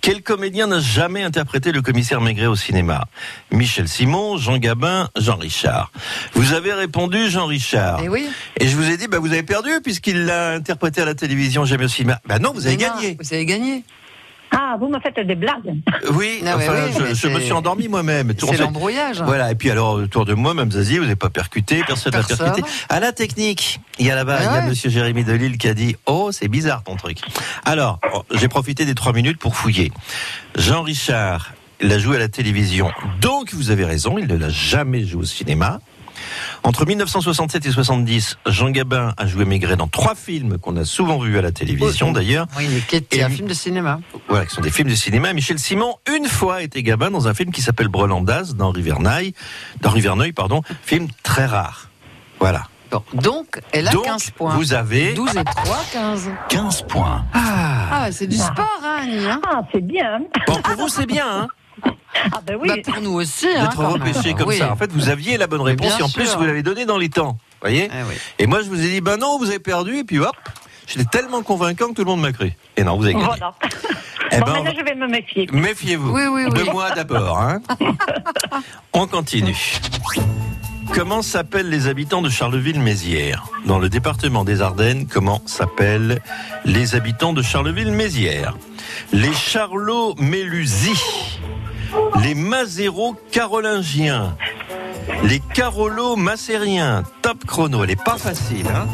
Quel comédien n'a jamais interprété le commissaire Maigret au cinéma? Michel Simon, Jean Gabin, Jean Richard. Vous avez répondu Jean Richard. Eh oui. Et je vous ai dit, bah, vous avez perdu puisqu'il l'a interprété à la télévision, jamais au cinéma. Bah non, vous avez non, gagné. Vous avez gagné. Ah, vous me faites des blagues. Oui, Ah ouais, enfin, oui, je, me suis endormi moi-même. C'est l'embrouillage. Voilà, et puis alors autour de moi, même Zazie, vous n'avez pas percuté, personne n'a percuté. À la technique, il y a là-bas, Ah il y a ouais. monsieur Jérémy Delille qui a dit Oh, c'est bizarre ton truc. Alors, j'ai profité des trois minutes pour fouiller. Jean Richard l'a joué à la télévision, donc vous avez raison, il ne l'a jamais joué au cinéma. Entre 1967 et 70, Jean Gabin a joué Maigret dans trois films qu'on a souvent vus à la télévision d'ailleurs. Oui, mais qui un film de cinéma. Voilà, qui sont des films de cinéma. Michel Simon, une fois, était Gabin dans un film qui s'appelle Brelandas, dans Riverneuil, dans Riverneuil, pardon, film très rare. Voilà. Donc, elle a Donc, 15 points. vous avez 12 et 3, 15. 15 points. Ah, c'est du sport, hein, Annie hein Ah, c'est bien. Bon, pour vous, c'est bien, hein, Ah, ben oui. Bah, pour nous aussi. hein, d'être même. repêché comme Oui. ça. En fait, vous aviez la bonne réponse bien et en plus, vous l'avez donné dans les temps. voyez Eh oui. Et moi, je vous ai dit, ben non, vous avez perdu, et puis hop, j'étais tellement convaincant que tout le monde m'a cru. Et non, vous avez gagné. Voilà. Eh bon, ben, maintenant, je vais me méfier. Méfiez-vous. Oui, oui, De moi d'abord. Hein. On continue. Comment s'appellent les habitants de Charleville-Mézières? Dans le département des Ardennes, comment s'appellent les habitants de Charleville-Mézières? Les Charlots-Mélusis, les Mazéro-Carolingiens, les Carolo-Macériens. Top chrono, elle est pas facile. Hein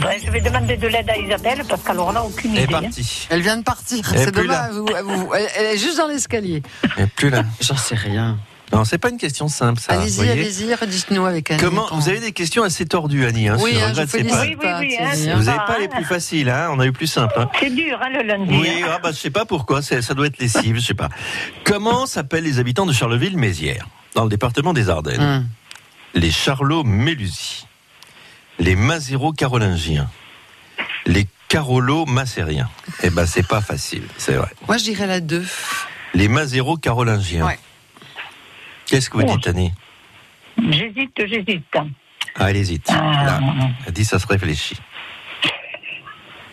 Ben, je vais demander de l'aide à Isabelle parce qu'alors là, aucune elle est idée. hein. partie. Elle vient de partir. Elle est C'est plus dommage. vous- vous- elle, elle est juste dans l'escalier. Elle est plus là. J'en sais rien. Non, c'est pas une question simple, ça. vous allez-y, allez-y, redites-nous avec Annie. Comment Vous avez des questions assez tordues, Annie. Hein, Oui, je hein, regrette, je félicite pas- Oui, oui, pas, oui, hein. Vous n'avez va, pas les hein. plus faciles, hein on a eu plus simple. Hein C'est dur, hein, le lundi. oui, ah bah, je sais pas pourquoi, ça doit être lessive, je sais pas. Comment s'appellent les habitants de Charleville-Mézières, dans le département des Ardennes? Hum. Les Charlots-Mélusis, les Mazéro-Carolingiens, les Carolo-Macériens. Eh ben, c'est pas facile, c'est vrai. Moi, je dirais la 2. Les Mazéro-Carolingiens. Ouais. Qu'est-ce que vous dites, Annie? J'hésite, j'hésite. Ah, elle hésite. Là, elle dit ça se réfléchit.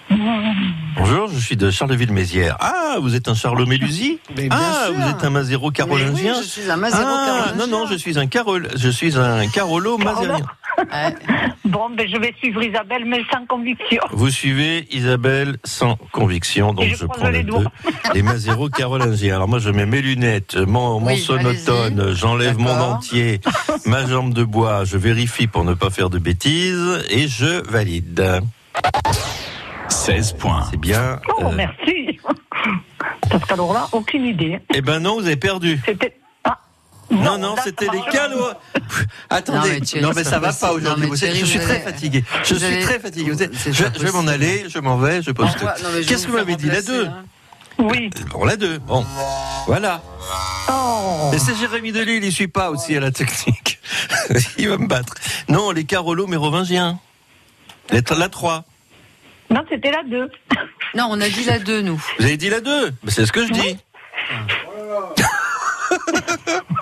Bonjour, je suis de Charleville-Mézières. Ah, vous êtes un bien Ah, sûr. vous êtes un Mazéro carolingien oui, je suis un Mazéro Ah, non, non, je suis un Carol, je suis un Carolo mazérien. Ouais. Bon, ben, je vais suivre Isabelle, mais sans conviction. Vous suivez Isabelle sans conviction, donc je, prends les les doigts. deux. Les Mazéro carolingiens. Alors moi, je mets mes lunettes, mon, mon Oui, sonotone, j'enlève mon dentier, ma jambe de bois, je vérifie pour ne pas faire de bêtises et je valide. 16 points. C'est bien. Oh, euh, merci. Parce qu'alors là, aucune idée. eh ben non, vous avez perdu. C'était. Ah. Non, non, c'était les calots. Attendez, Non, non mais mais, ça va pas aujourd'hui. Mais Je suis vous très fatigué. Je vous suis très fatigué. Vous êtes- C'est Je, je vais m'en aller, je m'en vais, je pose tout. Pourquoi Non, mais je vais Qu'est-ce que vous m'avez dit La remplacer, 2 hein. Oui. Bon, la 2. Bon, voilà. Oh. Et c'est Jérémy Delille, il suit pas aussi à la technique. il va me battre. Non, les Carolos mérovingiens. Les- La 3. Non, c'était la 2. Non, on a dit la 2, nous. Vous avez dit la 2 C'est ce que je dis.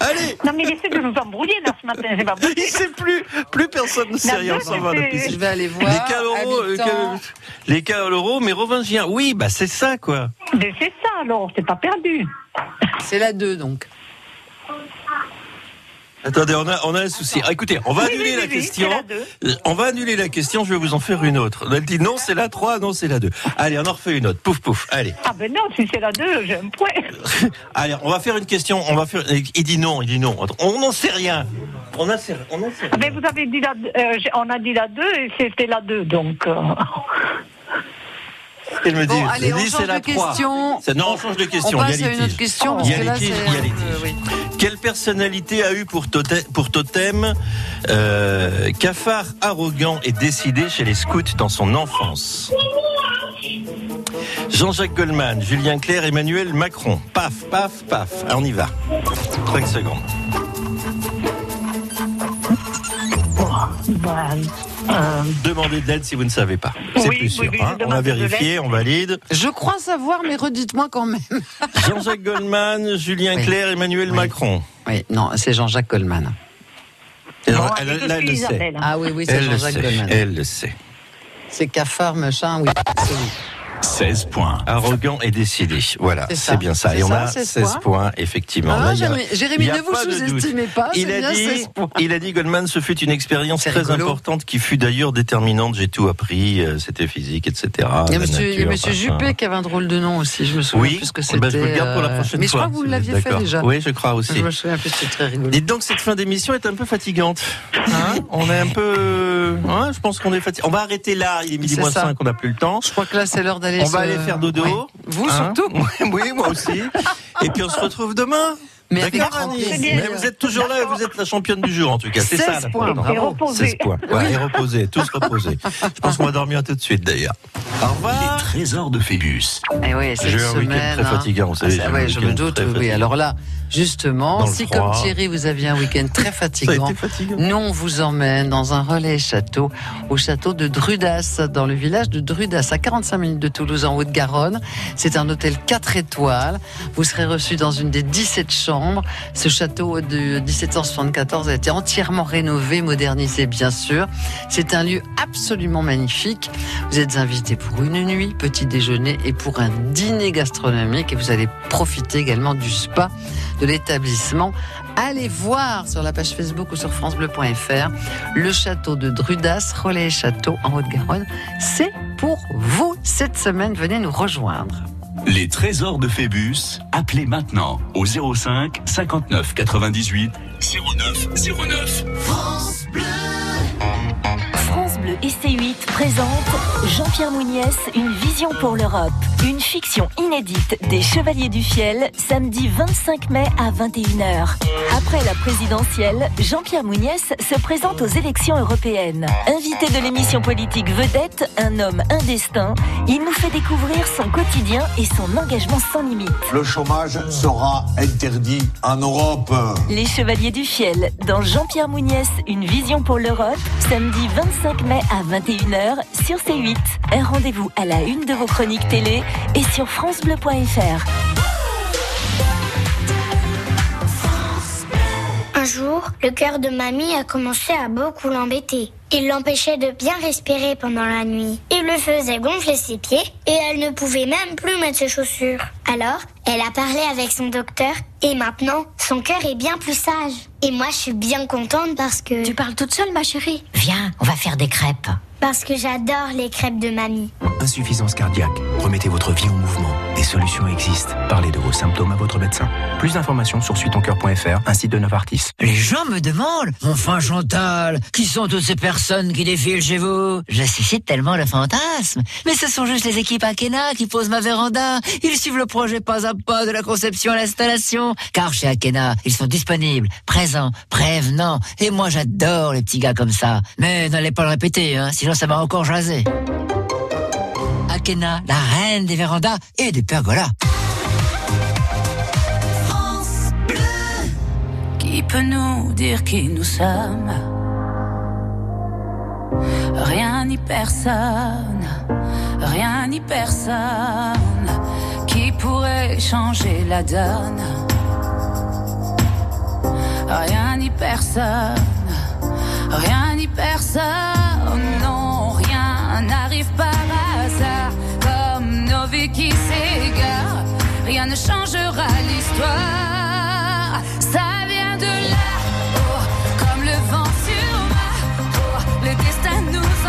Allez Non, mais il essaie de nous embrouiller là ce matin, c'est pas possible. Il sait plus, plus personne ne sait rien, s'en va. Je vais aller voir. Les Carolos, euh, les Carolos mérovingiens. Oui, bah c'est ça quoi. Mais c'est ça alors, c'est pas perdu. C'est la 2, donc. Attendez, on a, on a un souci. Ah, écoutez, on va Oui, annuler oui, la oui, question. la. Euh, On va annuler la question, je vais vous en faire une autre. Elle dit non, c'est la 3, non, c'est la 2. Allez, on en refait une autre. Pouf, pouf. Allez. Ah ben non, si c'est la 2, j'ai un point. Allez, on va faire une question. On va faire. Il dit non, il dit non. On n'en sait rien. On n'en sait, on n'en sait Ah rien. ben vous avez dit la euh, on a dit la 2 et c'était la 2, donc. euh, Elle me dit, Bon, allez, on change c'est la de question. Non, on change de question. On il y a passe à une autre question, parce que là, euh. Quelle personnalité a eu pour totem, pour totem euh, cafard arrogant et décidé chez les scouts dans son enfance? Jean-Jacques Goldman, Julien Clerc, Emmanuel Macron. Paf, paf, paf. On y va. 5 secondes. Demandez de l'aide si vous ne savez pas. C'est Oui, plus sûr. oui, hein. je On a vérifié, on valide. Je crois savoir, mais redites-moi quand même. Jean-Jacques Goldman, Julien Oui. Clerc, Emmanuel Oui. Macron. Oui, non, c'est Jean-Jacques Goldman. Elle, là, le sait. Ah oui, oui, c'est Elle le Jean-Jacques sait. Goldman. Elle le sait. C'est cafard, machin, oui. C'est oui. 16 points. Arrogant et décidé. Voilà, C'est bien ça. Et on ça, a 16 16 points. points, effectivement. Ah, Là, a- Jérémy- ne vous sous-estimez pas, Il a, dit, 16 points. il a dit, Goldman, ce fut une expérience très rigolo. importante qui fut d'ailleurs déterminante. J'ai tout appris. euh, C'était physique, etc. Il y a machin. Juppé qui avait un drôle de nom aussi, je me souviens Oui, plus que eh c'était. ben, je vous le garde pour la euh, prochaine Mais je fois. crois que vous l'aviez fait déjà. Oui, je crois aussi. Je me souviens plus, c'était très rigolo. Et donc cette fin d'émission est un peu fatigante. Hein on est un peu, hein, je pense qu'on est fatigué. On va arrêter là. Il est midi moins ça. 5, on n'a plus le temps. Je crois que là, c'est l'heure d'aller On se- va aller faire dodo. Ouais. Vous Hein surtout. Oui, moi aussi. Et puis on se retrouve demain. Mais avec D'accord. Mais vous êtes toujours là et vous êtes la championne du jour en tout cas. C'est 16 ça. points, l'important. Et reposé. 16 points. Ouais, Et reposer, tous reposer. Je pense qu'on va dormir tout de suite d'ailleurs. Au Les revoir. trésors de Phébus. Eh oui, J'ai eu un week-end très hein. fatigant, vous savez, Ah, ouais, je me doute, oui. Alors là, justement, si froid. comme Thierry, vous aviez un week-end très fatigant. nous, on vous emmène dans un relais château, au château de Drudas, dans le village de Drudas, à 45 minutes de Toulouse, en Haute-Garonne. C'est un hôtel 4 étoiles. Vous serez reçu dans une des 17 chambres. Ce château de 1774 a été entièrement rénové, modernisé, bien sûr. C'est un lieu absolument magnifique. Vous êtes invité pour une nuit, petit déjeuner et pour un dîner gastronomique. Et vous allez profiter également du spa de l'établissement. Allez voir sur la page Facebook ou sur francebleu.fr le château de Drudas, relais château en Haute-Garonne. C'est pour vous cette semaine. Venez nous rejoindre. Les trésors de Phébus, appelez maintenant au 05 59 98 09 09. France Bleu et C8 présente Jean-Pierre Mouniès, une vision pour l'Europe. Une fiction inédite des Chevaliers du Fiel, samedi 25 mai à 21h. Après la présidentielle, Jean-Pierre Mouniès se présente aux élections européennes. Invité de l'émission politique Vedette, un homme indestin, il nous fait découvrir son quotidien et son engagement sans limite. Le chômage sera interdit en Europe. Les Chevaliers du Fiel, dans Jean-Pierre Mouniès, une vision pour l'Europe, samedi 25 mai à 21h sur C8. Un rendez-vous à la une de vos chroniques télé et sur francebleu.fr. Un jour, le cœur de mamie a commencé à beaucoup l'embêter. Il l'empêchait de bien respirer pendant la nuit. Il le faisait gonfler ses pieds et elle ne pouvait même plus mettre ses chaussures. Alors, elle a parlé avec son docteur et maintenant, son cœur est bien plus sage. Et moi, je suis bien contente parce que... Tu parles toute seule, ma chérie Viens, on va faire des crêpes. Parce que j'adore les crêpes de mamie. Insuffisance cardiaque. Remettez votre vie en mouvement. Des solutions existent. Parlez de vos symptômes à votre médecin. Plus d'informations sur suitoncoeur.fr, un site de Novartis. Les gens me demandent, enfin Chantal, qui sont toutes ces personnes qui défilent chez vous? Je suscite tellement le fantasme. Mais ce sont juste les équipes Akena qui posent ma véranda. Ils suivent le projet pas à pas de la conception à l'installation. Car chez Akena, ils sont disponibles, présents, prévenants. Et moi j'adore les petits gars comme ça. Mais n'allez pas le répéter, hein, ça m'a encore jasé. Akena, la reine des vérandas et des pergolas. Qui peut nous dire qui nous sommes? Rien ni personne, rien ni personne qui pourrait changer la donne. Rien ni personne, rien ni personne, n'arrive par hasard. Comme nos vies qui s'égarent, rien ne changera l'histoire. Ça vient de là, oh, comme le vent sur ma peau, le destin nous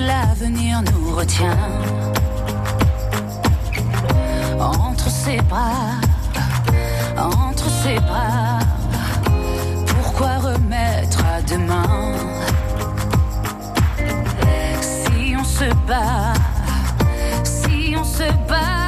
l'avenir nous retient entre ses bras, entre ses bras. Pourquoi remettre à demain? Si on se bat, si on se bat?